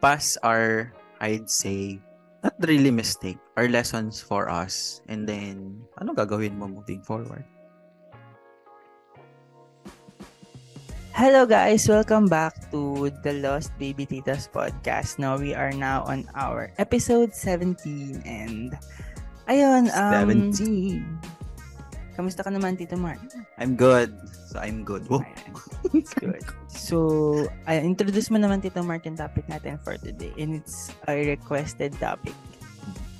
past are, I'd say, not really mistake, are lessons for us. And then, ano gagawin mo moving forward? Hello guys, welcome back to the Lost Baby Titas podcast. Now we are now on our episode 17 and ayun, um 17. Kamusta ka naman Tito Mark? I'm good. So I'm good. Whoa. Good. So, ay, introduce mo naman Tito Mark yung topic natin for today and it's a requested topic.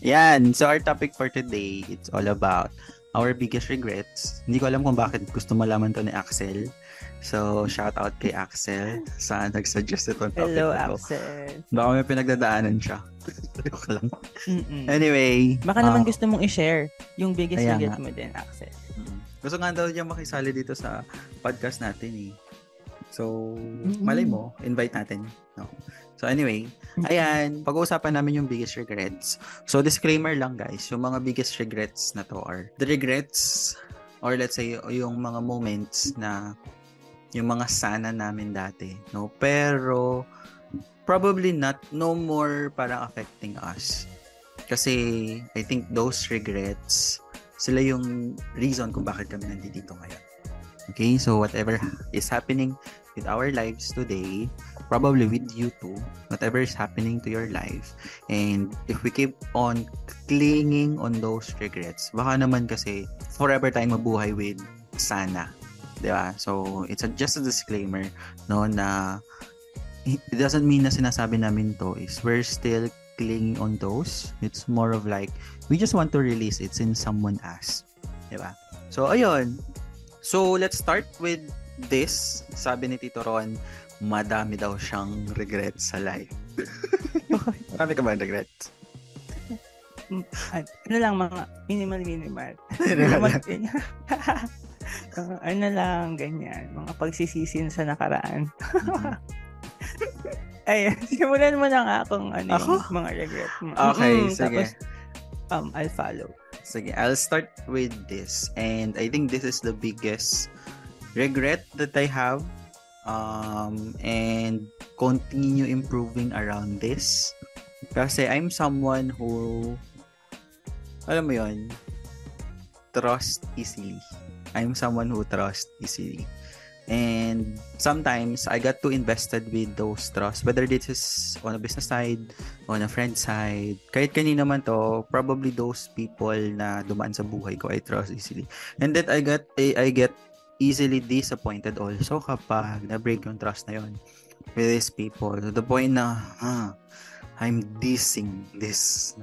Yan. So our topic for today, it's all about our biggest regrets. Hindi ko alam kung bakit gusto malaman to ni Axel. So, shout out kay Axel sa nag-suggest itong topic Hello, na to. Axel. Baka may pinagdadaanan siya. Joke lang. Mm-mm. Anyway. Baka naman ah, gusto mong i-share yung biggest regret mo din, Axel. Gusto nga daw niya makisali dito sa podcast natin eh. So, malay mo, invite natin. No? So anyway, ayan, pag-uusapan namin yung biggest regrets. So disclaimer lang guys, yung mga biggest regrets na to are the regrets or let's say yung mga moments na yung mga sana namin dati, no? Pero probably not no more parang affecting us. Kasi I think those regrets sila yung reason kung bakit kami nandito ngayon. Okay, so whatever is happening with our lives today, probably with you too, whatever is happening to your life, and if we keep on clinging on those regrets, baka naman kasi forever tayong mabuhay with sana. 'Di ba? So, it's a, just a disclaimer, no, na it doesn't mean na sinasabi namin to is we're still clinging on those. It's more of like, we just want to release it since someone asked. 'Di ba? So, ayun. So, let's start with this. Sabi ni Tito Ron, madami daw siyang regrets sa life. Marami ka ba regrets? Mm, ano lang, mga minimal. Minimal Minimal, Uh, ano lang, ganyan. Mga pagsisisin sa nakaraan. Ayun, simulan mo na nga kung ano Ako? yung mga regret mo. Okay, Mm, sige. Tapos, um, I'll follow. Sige, I'll start with this. And I think this is the biggest regret that I have. Um, and continue improving around this. Kasi I'm someone who, alam mo yon trust easily. I'm someone who trust easily. And sometimes I got too invested with those trust, whether this is on a business side, on a friend side, kahit kanina man to, probably those people na dumaan sa buhay ko, I trust easily. And that I got, I, I get easily disappointed also kapag na-break yung trust na yon with these people. To the point na, ah, I'm dissing this,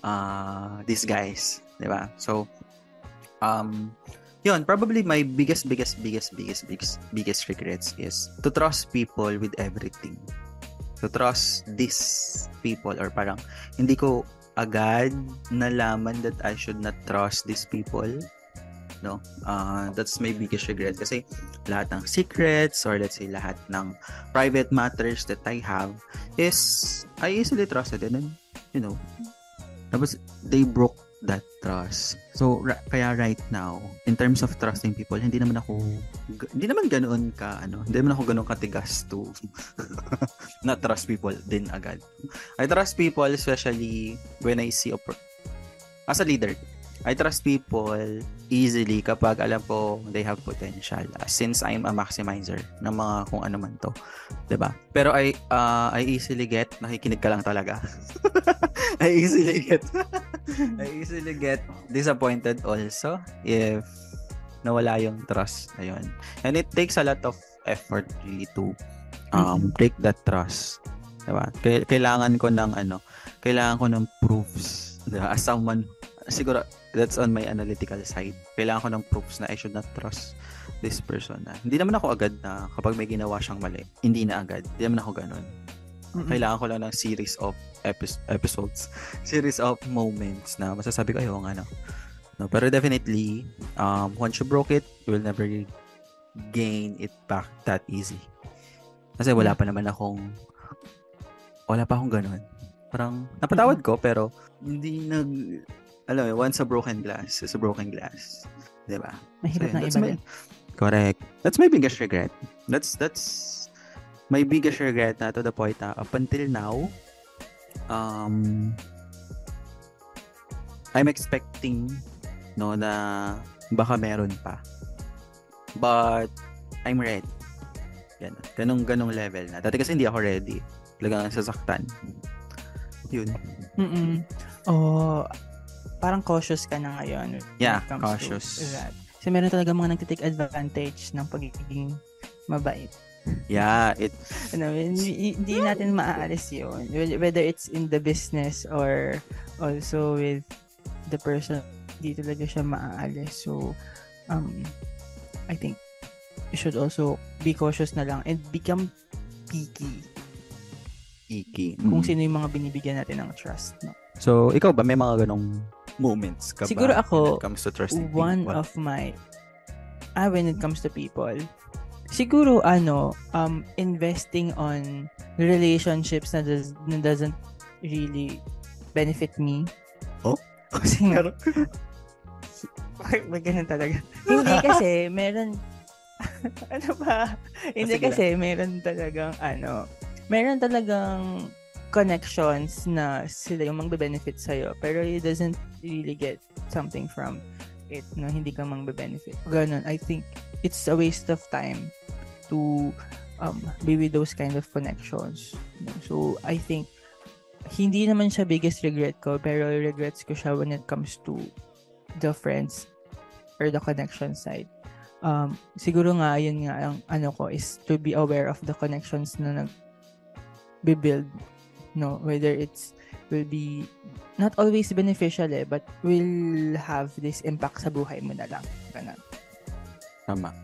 uh, these guys. Diba? So, um, yun, probably my biggest, biggest, biggest, biggest, biggest, biggest regrets is to trust people with everything. To trust these people or parang hindi ko agad nalaman that I should not trust these people. No? Uh, that's my biggest regret kasi lahat ng secrets or let's say lahat ng private matters that I have is I easily trusted and then, you know, tapos they broke that trust. So, ra- kaya right now, in terms of trusting people, hindi naman ako, g- hindi naman ganoon ka, ano, hindi naman ako ganoon katigas to not trust people din agad. I trust people especially when I see, oppor- as a leader, I trust people easily kapag alam ko they have potential since I'm a maximizer ng mga kung ano man to. ba? Pero I uh, I easily get nakikinig ka lang talaga. I easily get I easily get disappointed also if nawala yung trust na yun. And it takes a lot of effort really to um, break that trust. Diba? Kailangan ko ng ano, kailangan ko ng proofs. Diba? As someone, siguro, that's on my analytical side. Kailangan ko ng proofs na I should not trust this person. Na. Hindi naman ako agad na kapag may ginawa siyang mali, hindi na agad. Hindi naman ako ganun. Mm-mm. Kailangan ko lang ng series of epi- episodes, series of moments na masasabi ko, ayun, ano. No, pero definitely, um, once you broke it, you will never gain it back that easy. Kasi wala pa naman akong, wala pa akong ganun. Parang, napatawad ko, pero hindi nag, alam mo, once a broken glass is a broken glass. Diba? Mahirap So, na iba my- Correct. That's my biggest regret. That's, that's, my biggest regret na to the point na up until now, um, I'm expecting no na baka meron pa. But I'm ready. Yan. Ganong ganong level na. Dati kasi hindi ako ready. Talagang sasaktan. Yun. Mm-mm. Oh, parang cautious ka na ngayon. Yeah, cautious. that. Kasi meron talaga mga nagtitake advantage ng pagiging mabait. Yeah, it ano, hindi, natin maaalis yun. Whether it's in the business or also with the person, hindi talaga siya maaalis. So, um, I think you should also be cautious na lang and become picky. Picky. Kung Mm. sino yung mga binibigyan natin ng trust. No? So, ikaw ba may mga ganong moments ka ba Siguro ako, when it comes to trusting one people? of my ah when it comes to people siguro ano um investing on relationships na, does, na doesn't really benefit me. Oh? kasi nga. Bakit ba ganun talaga. Hindi kasi meron ano ba? Hindi Sige kasi meron talagang ano meron talagang connections na sila yung magbe-benefit sa'yo pero it doesn't really get something from it na hindi ka magbe-benefit. Ganun. I think it's a waste of time to um, be with those kind of connections. So, I think hindi naman siya biggest regret ko pero regrets ko siya when it comes to the friends or the connection side. Um, siguro nga, yun nga, ang ano ko is to be aware of the connections na nag build no whether it's will be not always beneficial eh but will have this impact sa buhay mo na lang ganun Tama.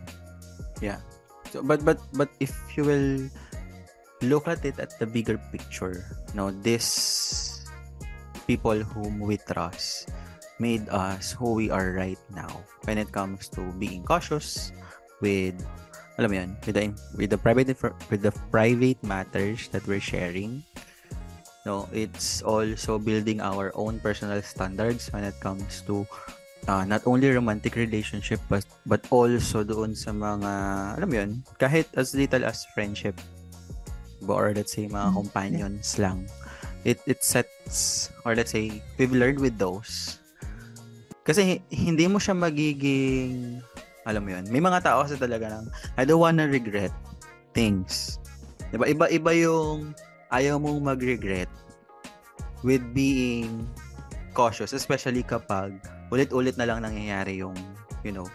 Yeah. So, but but but if you will look at it at the bigger picture, no, this people whom we trust made us who we are right now when it comes to being cautious with alam yun, with the with the private with the private matters that we're sharing. No it's also building our own personal standards when it comes to uh, not only romantic relationship but but also doon sa mga alam yun kahit as little as friendship or let's say mga Mm, companions lang it it sets or let's say we've learned with those. Kasi hi- hindi mo siya magiging alam mo yun may mga tao kasi talaga lang I don't wanna regret things. Diba? Iba iba yung ayaw mong mag-regret with being cautious especially kapag ulit-ulit na lang nangyayari yung you know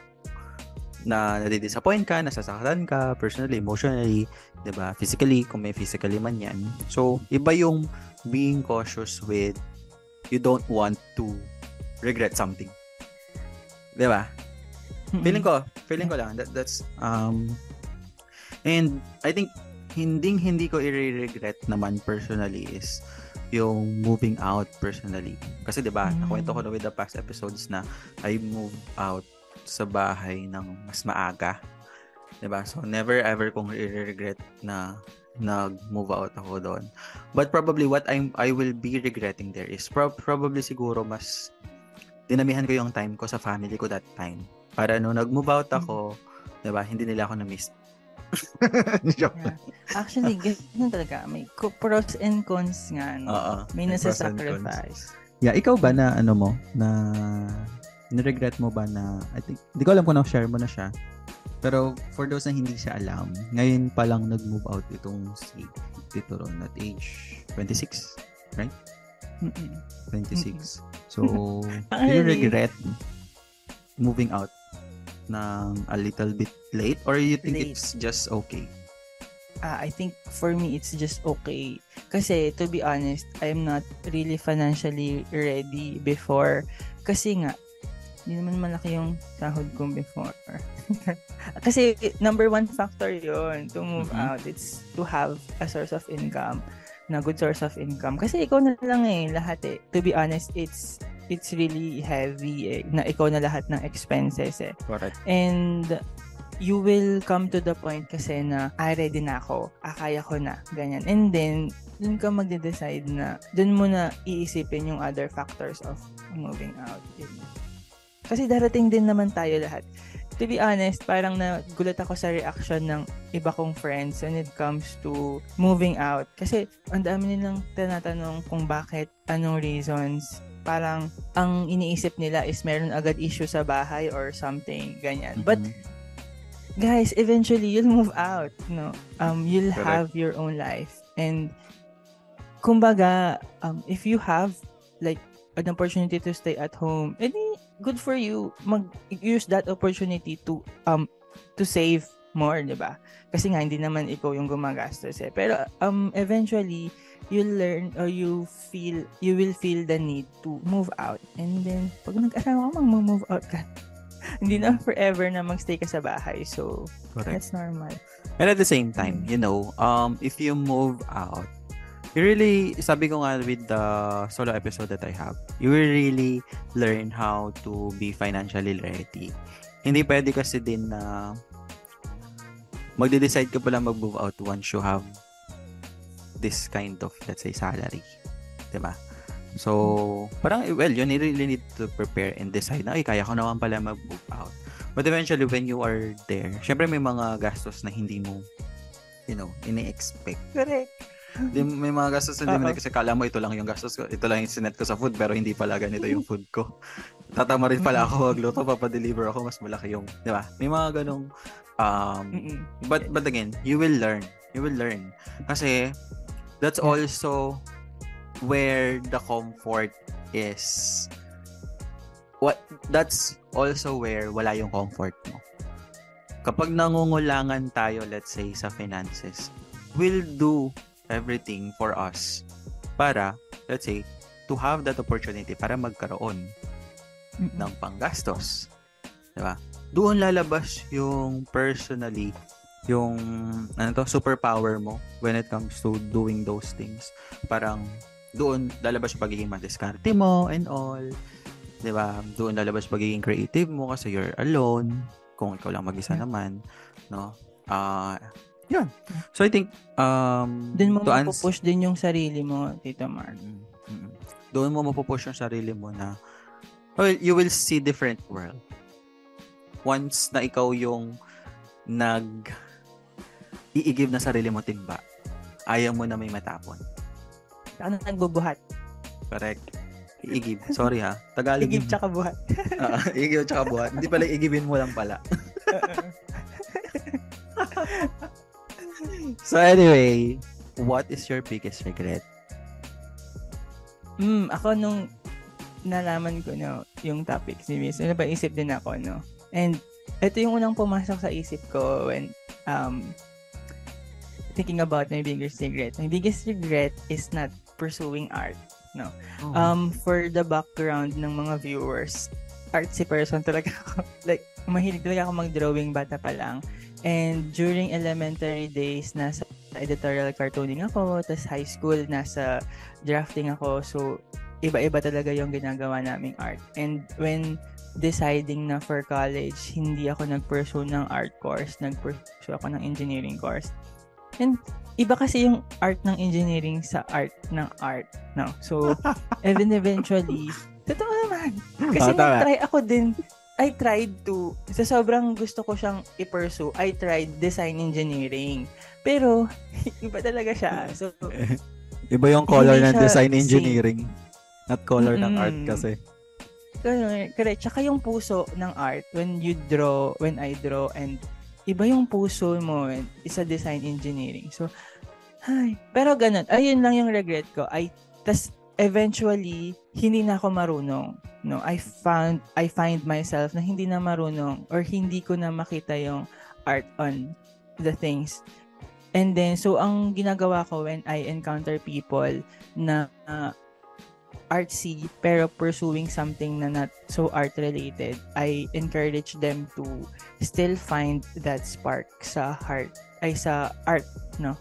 na nadidisappoint ka, nasasaktan ka personally, emotionally, 'di ba? Physically, kung may physically man 'yan. So, iba yung being cautious with you don't want to regret something. 'Di ba? Feeling ko, feeling ko lang that that's um and I think hindi hindi ko i-regret naman personally is yung moving out personally. Kasi 'di ba, Mm. nakwento ko na with the past episodes na I moved out sa bahay ng mas maaga. 'Di ba? So never ever kong i-regret na nag-move out ako doon. But probably what I'm I will be regretting there is prob- probably siguro mas dinamihan ko yung time ko sa family ko that time. Para no nag-move out ako, 'di ba? Hindi nila ako na-miss. Joke Yeah. Actually, ganun talaga. May co- pros and cons nga. No? Oo. May nasa-sacrifice. Yeah, ikaw ba na ano mo na niregret mo ba na I think hindi ko alam kung na-share mo na siya. Pero for those na hindi siya alam, ngayon pa lang nag-move out itong si Tito Ron at age 26, Mm-mm. 26. So, do you regret moving out ng a little bit late or you think Late. it's just okay? Ah, I think for me, it's just okay. Kasi, to be honest, I'm not really financially ready before. Kasi nga, hindi naman malaki yung sahod ko before. Kasi, number one factor yon to move Mhm. out. It's to have a source of income na good source of income. Kasi ikaw na lang eh, lahat eh. To be honest, it's it's really heavy eh, na ikaw na lahat ng expenses eh. Correct. And you will come to the point kasi na, ah, ready na ako. Ah, kaya ko na. Ganyan. And then, dun ka magde-decide na, dun mo na iisipin yung other factors of moving out. Kasi darating din naman tayo lahat. to be honest, parang nagulat ako sa reaction ng iba kong friends when it comes to moving out. Kasi ang dami nilang tinatanong kung bakit, anong reasons. Parang ang iniisip nila is meron agad issue sa bahay or something, ganyan. Mm-hmm. But guys, eventually you'll move out, no? Um you'll Correct. have your own life. And kumbaga, um if you have like an opportunity to stay at home, edi good for you mag-use that opportunity to um to save more, 'di ba? Kasi nga hindi naman ikaw yung gumagastos eh. Pero um eventually you learn or you feel you will feel the need to move out. And then pag nag-asawa ka, mag-move out ka. hindi na forever na magstay ka sa bahay. So, Correct. that's normal. And at the same time, you know, um if you move out, you really, sabi ko nga with the solo episode that I have, you will really learn how to be financially ready. Hindi pwede kasi din na magde-decide ka pala mag-move out once you have this kind of, let's say, salary. Diba? So, parang, well, you really need to prepare and decide na, ay, kaya ko naman pala mag-move out. But eventually, when you are there, syempre may mga gastos na hindi mo, you know, ini-expect. Correct. Di, may mga gastos na hindi mo kasi kala mo ito lang yung gastos ko. Ito lang yung sinet ko sa food pero hindi pala ganito yung food ko. Tatama rin pala ako magluto, papadeliver ako, mas malaki yung, di ba? May mga ganong, um, but, but again, you will learn. You will learn. Kasi, that's also where the comfort is. What, that's also where wala yung comfort mo. Kapag nangungulangan tayo, let's say, sa finances, we'll do everything for us para, let's say, to have that opportunity para magkaroon mm-hmm. ng panggastos. Diba? Doon lalabas yung personally, yung ano to, superpower mo when it comes to doing those things. Parang doon lalabas yung pagiging madiskarte mo and all. 'Di ba? Doon lalabas pagiging creative mo kasi you're alone kung ikaw lang mag-isa naman, no? Ah, uh, yun. So I think um din mo mapupush ans- din yung sarili mo, Tito Mark. Mm-hmm. Doon mo mapupush yung sarili mo na well, you will see different world. Once na ikaw yung nag iigib na sarili mo timba, ayaw mo na may matapon. Ano nagbubuhat? Correct. Iigib. Sorry ha. Tagalog. Igib tsaka buhat. uh, igib tsaka buhat. Hindi pala igibin mo lang pala. so anyway, what is your biggest regret? Hmm, ako nung nalaman ko no, yung topic ni Miss, ano ba isip din ako, no? And ito yung unang pumasok sa isip ko when um thinking about my biggest regret. My biggest regret is not pursuing art. No. Oh. Um for the background ng mga viewers, artsy person talaga ako. like mahilig talaga ako mag-drawing bata pa lang. And during elementary days, nasa editorial cartooning ako. Tapos high school, nasa drafting ako. So, iba-iba talaga yung ginagawa naming art. And when deciding na for college, hindi ako nag-pursue ng art course. Nag-pursue ako ng engineering course. And iba kasi yung art ng engineering sa art ng art. No? So, even eventually, totoo naman. Kasi oh, nag-try ako din I tried to, sa sobrang gusto ko siyang i-pursue, I tried design engineering. Pero, iba talaga siya. So, iba yung color ng design engineering. Safe. Not color mm-hmm. ng art kasi. Correct. Tsaka yung puso ng art, when you draw, when I draw, and iba yung puso mo isa design engineering. So, ay, pero ganun. Ayun lang yung regret ko. I, tas eventually, hindi na ako marunong. No, I found I find myself na hindi na marunong or hindi ko na makita yung art on the things. And then so ang ginagawa ko when I encounter people na uh, artsy pero pursuing something na not so art related, I encourage them to still find that spark sa heart ay sa art, no?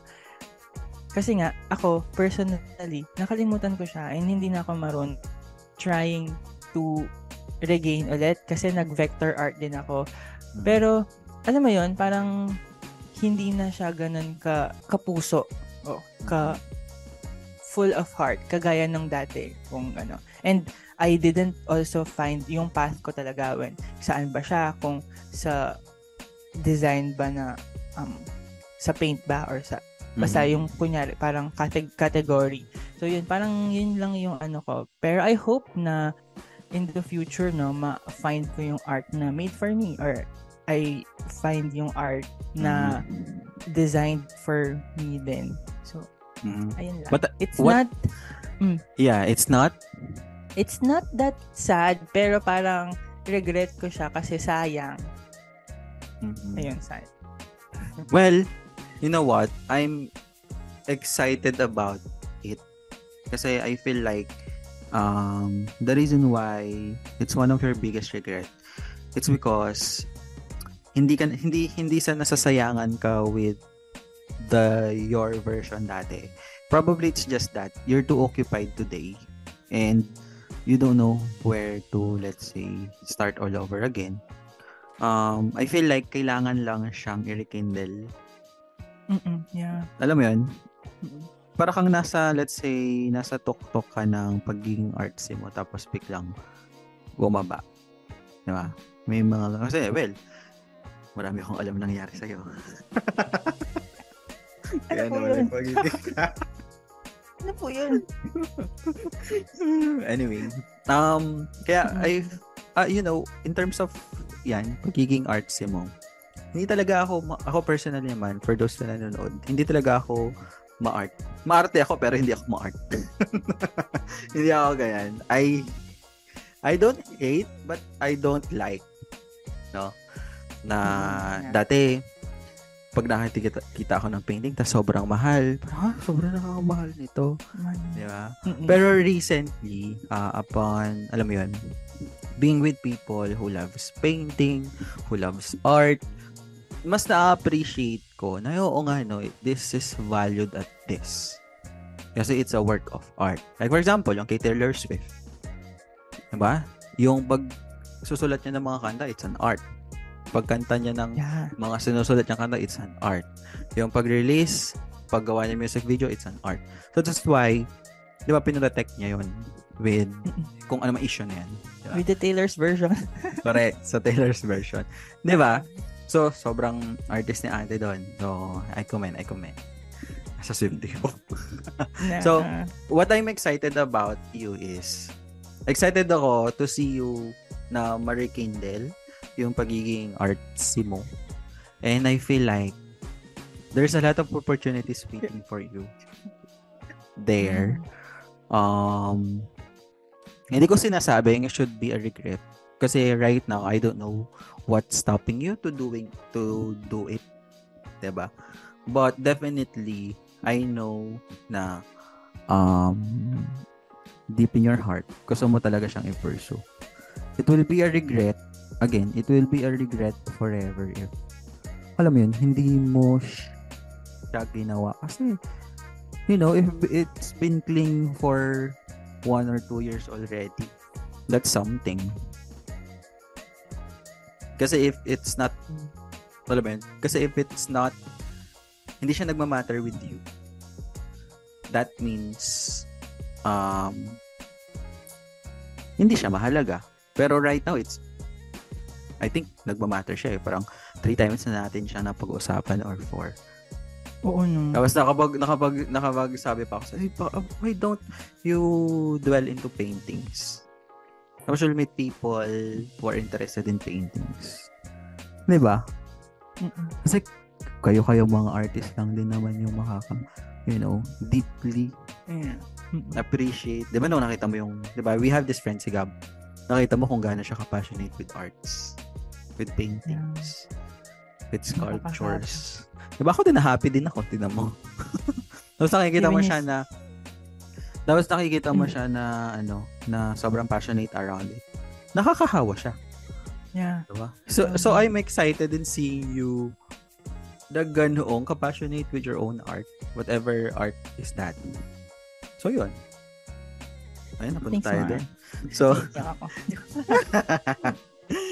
Kasi nga, ako, personally, nakalimutan ko siya and hindi na ako maroon trying to regain ulit kasi nag-vector art din ako. Hmm. Pero, alam mo yon parang hindi na siya ganun ka kapuso o ka full of heart, kagaya nung dati. Kung ano. And I didn't also find yung path ko talaga when saan ba siya, kung sa design ba na um, sa paint ba or sa basta Mhm. yung kunyari parang cate- category. So yun parang yun lang yung ano ko. Pero I hope na in the future no ma-find ko yung art na made for me or I find yung art na designed for me din. Mhm. ayun lang. But, uh, it's what- not Yeah, it's not it's not that sad pero parang regret ko siya kasi sayang. Mhm. Ayun, sad. Well, you know what? I'm excited about it. Kasi I feel like um, the reason why it's one of your biggest regret, it's because hindi ka hindi hindi sa nasasayangan ka with the your version dati. Probably it's just that you're too occupied today and you don't know where to let's say start all over again. Um, I feel like kailangan lang siyang i-rekindle Mm-mm, yeah. alam mo yun, Mm-mm. para kang nasa, let's say, nasa tuktok ka ng pagiging artsy mo, tapos biglang bumaba. Di ba? May mga, kasi, well, marami akong alam nangyari sa'yo. Kaya po naman yun? yung pagiging... Ano po yun? anyway, um, kaya, Mm. I, uh, you know, in terms of, yan, pagiging artsy mo, hindi talaga ako, ako personally naman, for those na nanonood, hindi talaga ako ma-art. Maarte ako, pero hindi ako ma-art. hindi ako ganyan. I, I don't hate, but I don't like. No? Na, Mm, yeah. dati, pag nakikita kita ako ng painting, tas sobrang mahal. Parang, ah, sobrang nakakamahal nito. Di ba? Pero recently, uh, upon, alam mo yun, being with people who loves painting, who loves art, mas na-appreciate ko na oo nga no, this is valued at this. Kasi it's a work of art. Like for example, yung kay Taylor Swift. Diba? Yung pag susulat niya ng mga kanta, it's an art. Pagkanta niya ng yeah. mga sinusulat niyang kanta, it's an art. Yung pag-release, paggawa niya music video, it's an art. So that's why, di ba, pinrotect niya yun with kung ano man issue na yan. Di ba? With the Taylor's version. Correct. Sa Taylor's version. Di ba? So, sobrang artist ni ate doon. So, I commend, I commend. Sa ko. na, So, What I'm excited about you is, excited ako to see you na ma-rekindle yung pagiging artsy mo. And I feel like there's a lot of opportunities waiting for you there. Um, hindi ko sinasabing it should be a regret. Kasi right now, I don't know what's stopping you to doing to do it. ba? But definitely, I know na um, deep in your heart, gusto mo talaga siyang i-pursue. It will be a regret. Again, it will be a regret forever if, alam mo yun, hindi mo siya ginawa. Kasi, you know, if it's been cling for one or two years already, that's something. Kasi if it's not, alam mo yun, kasi if it's not, hindi siya nagmamatter with you, that means, um, hindi siya mahalaga. Pero right now, it's, I think, nagmamatter siya eh. Parang, three times na natin siya na pag-usapan or four. Oo, no. Tapos nakapag, nakapag, nakapag sabi pa ako sa, hey, pa- uh, why don't you dwell into paintings? Tapos you'll meet people who are interested in paintings. Di ba? Kasi kayo-kayo mga artist lang din naman yung makaka, you know, deeply Yeah. Appreciate. Di ba no, nakita mo yung, di ba, we have this friend si Gab. Nakita mo kung gaano siya ka-passionate with arts, with paintings, with sculptures. Di ba ako din na-happy din ako, tinan mo. Tapos nakikita mo siya na, tapos nakikita mo siya na, ano, na sobrang passionate around it. Nakakahawa siya. Yeah. Diba? So, so I'm excited in seeing you na ganoong ka-passionate with your own art. Whatever art is that. So, yun. Ayun, napunta Thanks, tayo doon. So,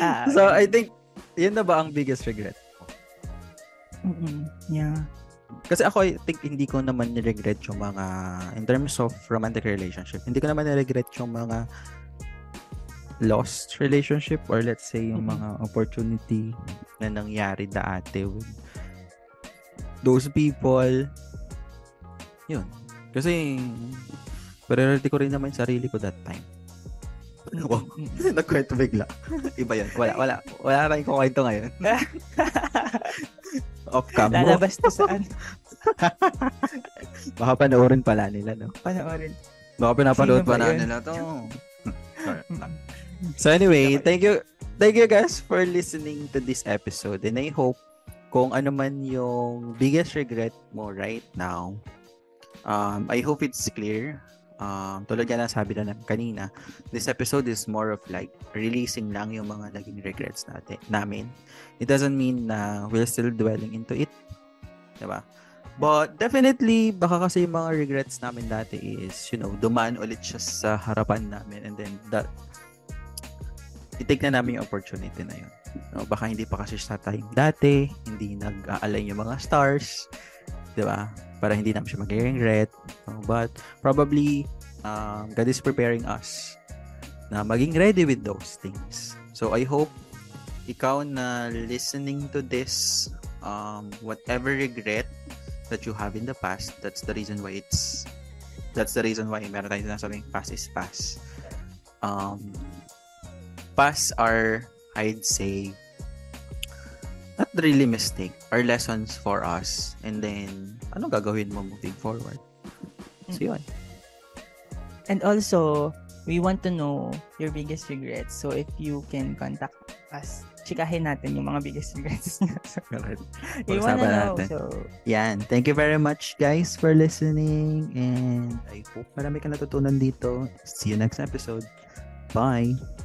ah, so I think, yun na ba ang biggest regret? Mm-mm. Yeah. kasi ako I think hindi ko naman ni-regret yung mga in terms of romantic relationship. Hindi ko naman ni-regret yung mga lost relationship or let's say yung mga opportunity na nangyari dati with those people. Yun. Kasi priority ko rin naman yung sarili ko that time. Wow. Nagkwento bigla. Iba yun. Wala, wala. Wala tayong kukwento ngayon. Off cam mo. Lalabas to saan? Baka panoorin pala nila, no? Panoorin. Baka pinapanood pa na nila to. So anyway, thank you thank you guys for listening to this episode and I hope kung ano man yung biggest regret mo right now, um, I hope it's clear. Um, tulad nga na sabi na kanina, this episode is more of like releasing lang yung mga naging regrets natin, namin. It doesn't mean na we're still dwelling into it. Diba? But definitely, baka kasi yung mga regrets namin dati is, you know, dumaan ulit siya sa harapan namin and then that i-take na namin yung opportunity na yun. No, baka hindi pa kasi sa time dati, hindi nag-aalign yung mga stars, 'di ba? Para hindi namin siya mag-regret. But probably um, God is preparing us na maging ready with those things. So I hope ikaw na listening to this um, whatever regret that you have in the past, that's the reason why it's that's the reason why meron tayong sinasabing past is past. Um, past are, I'd say, not really mistake, are lessons for us. And then, ano gagawin mo moving forward? So, yun. And also, we want to know your biggest regrets. So if you can contact us, chikahin natin yung mga biggest regrets niyo. So, we wanna know. natin. So, Yan. Thank you very much, guys, for listening. And I hope marami ka natutunan dito. See you next episode. Bye!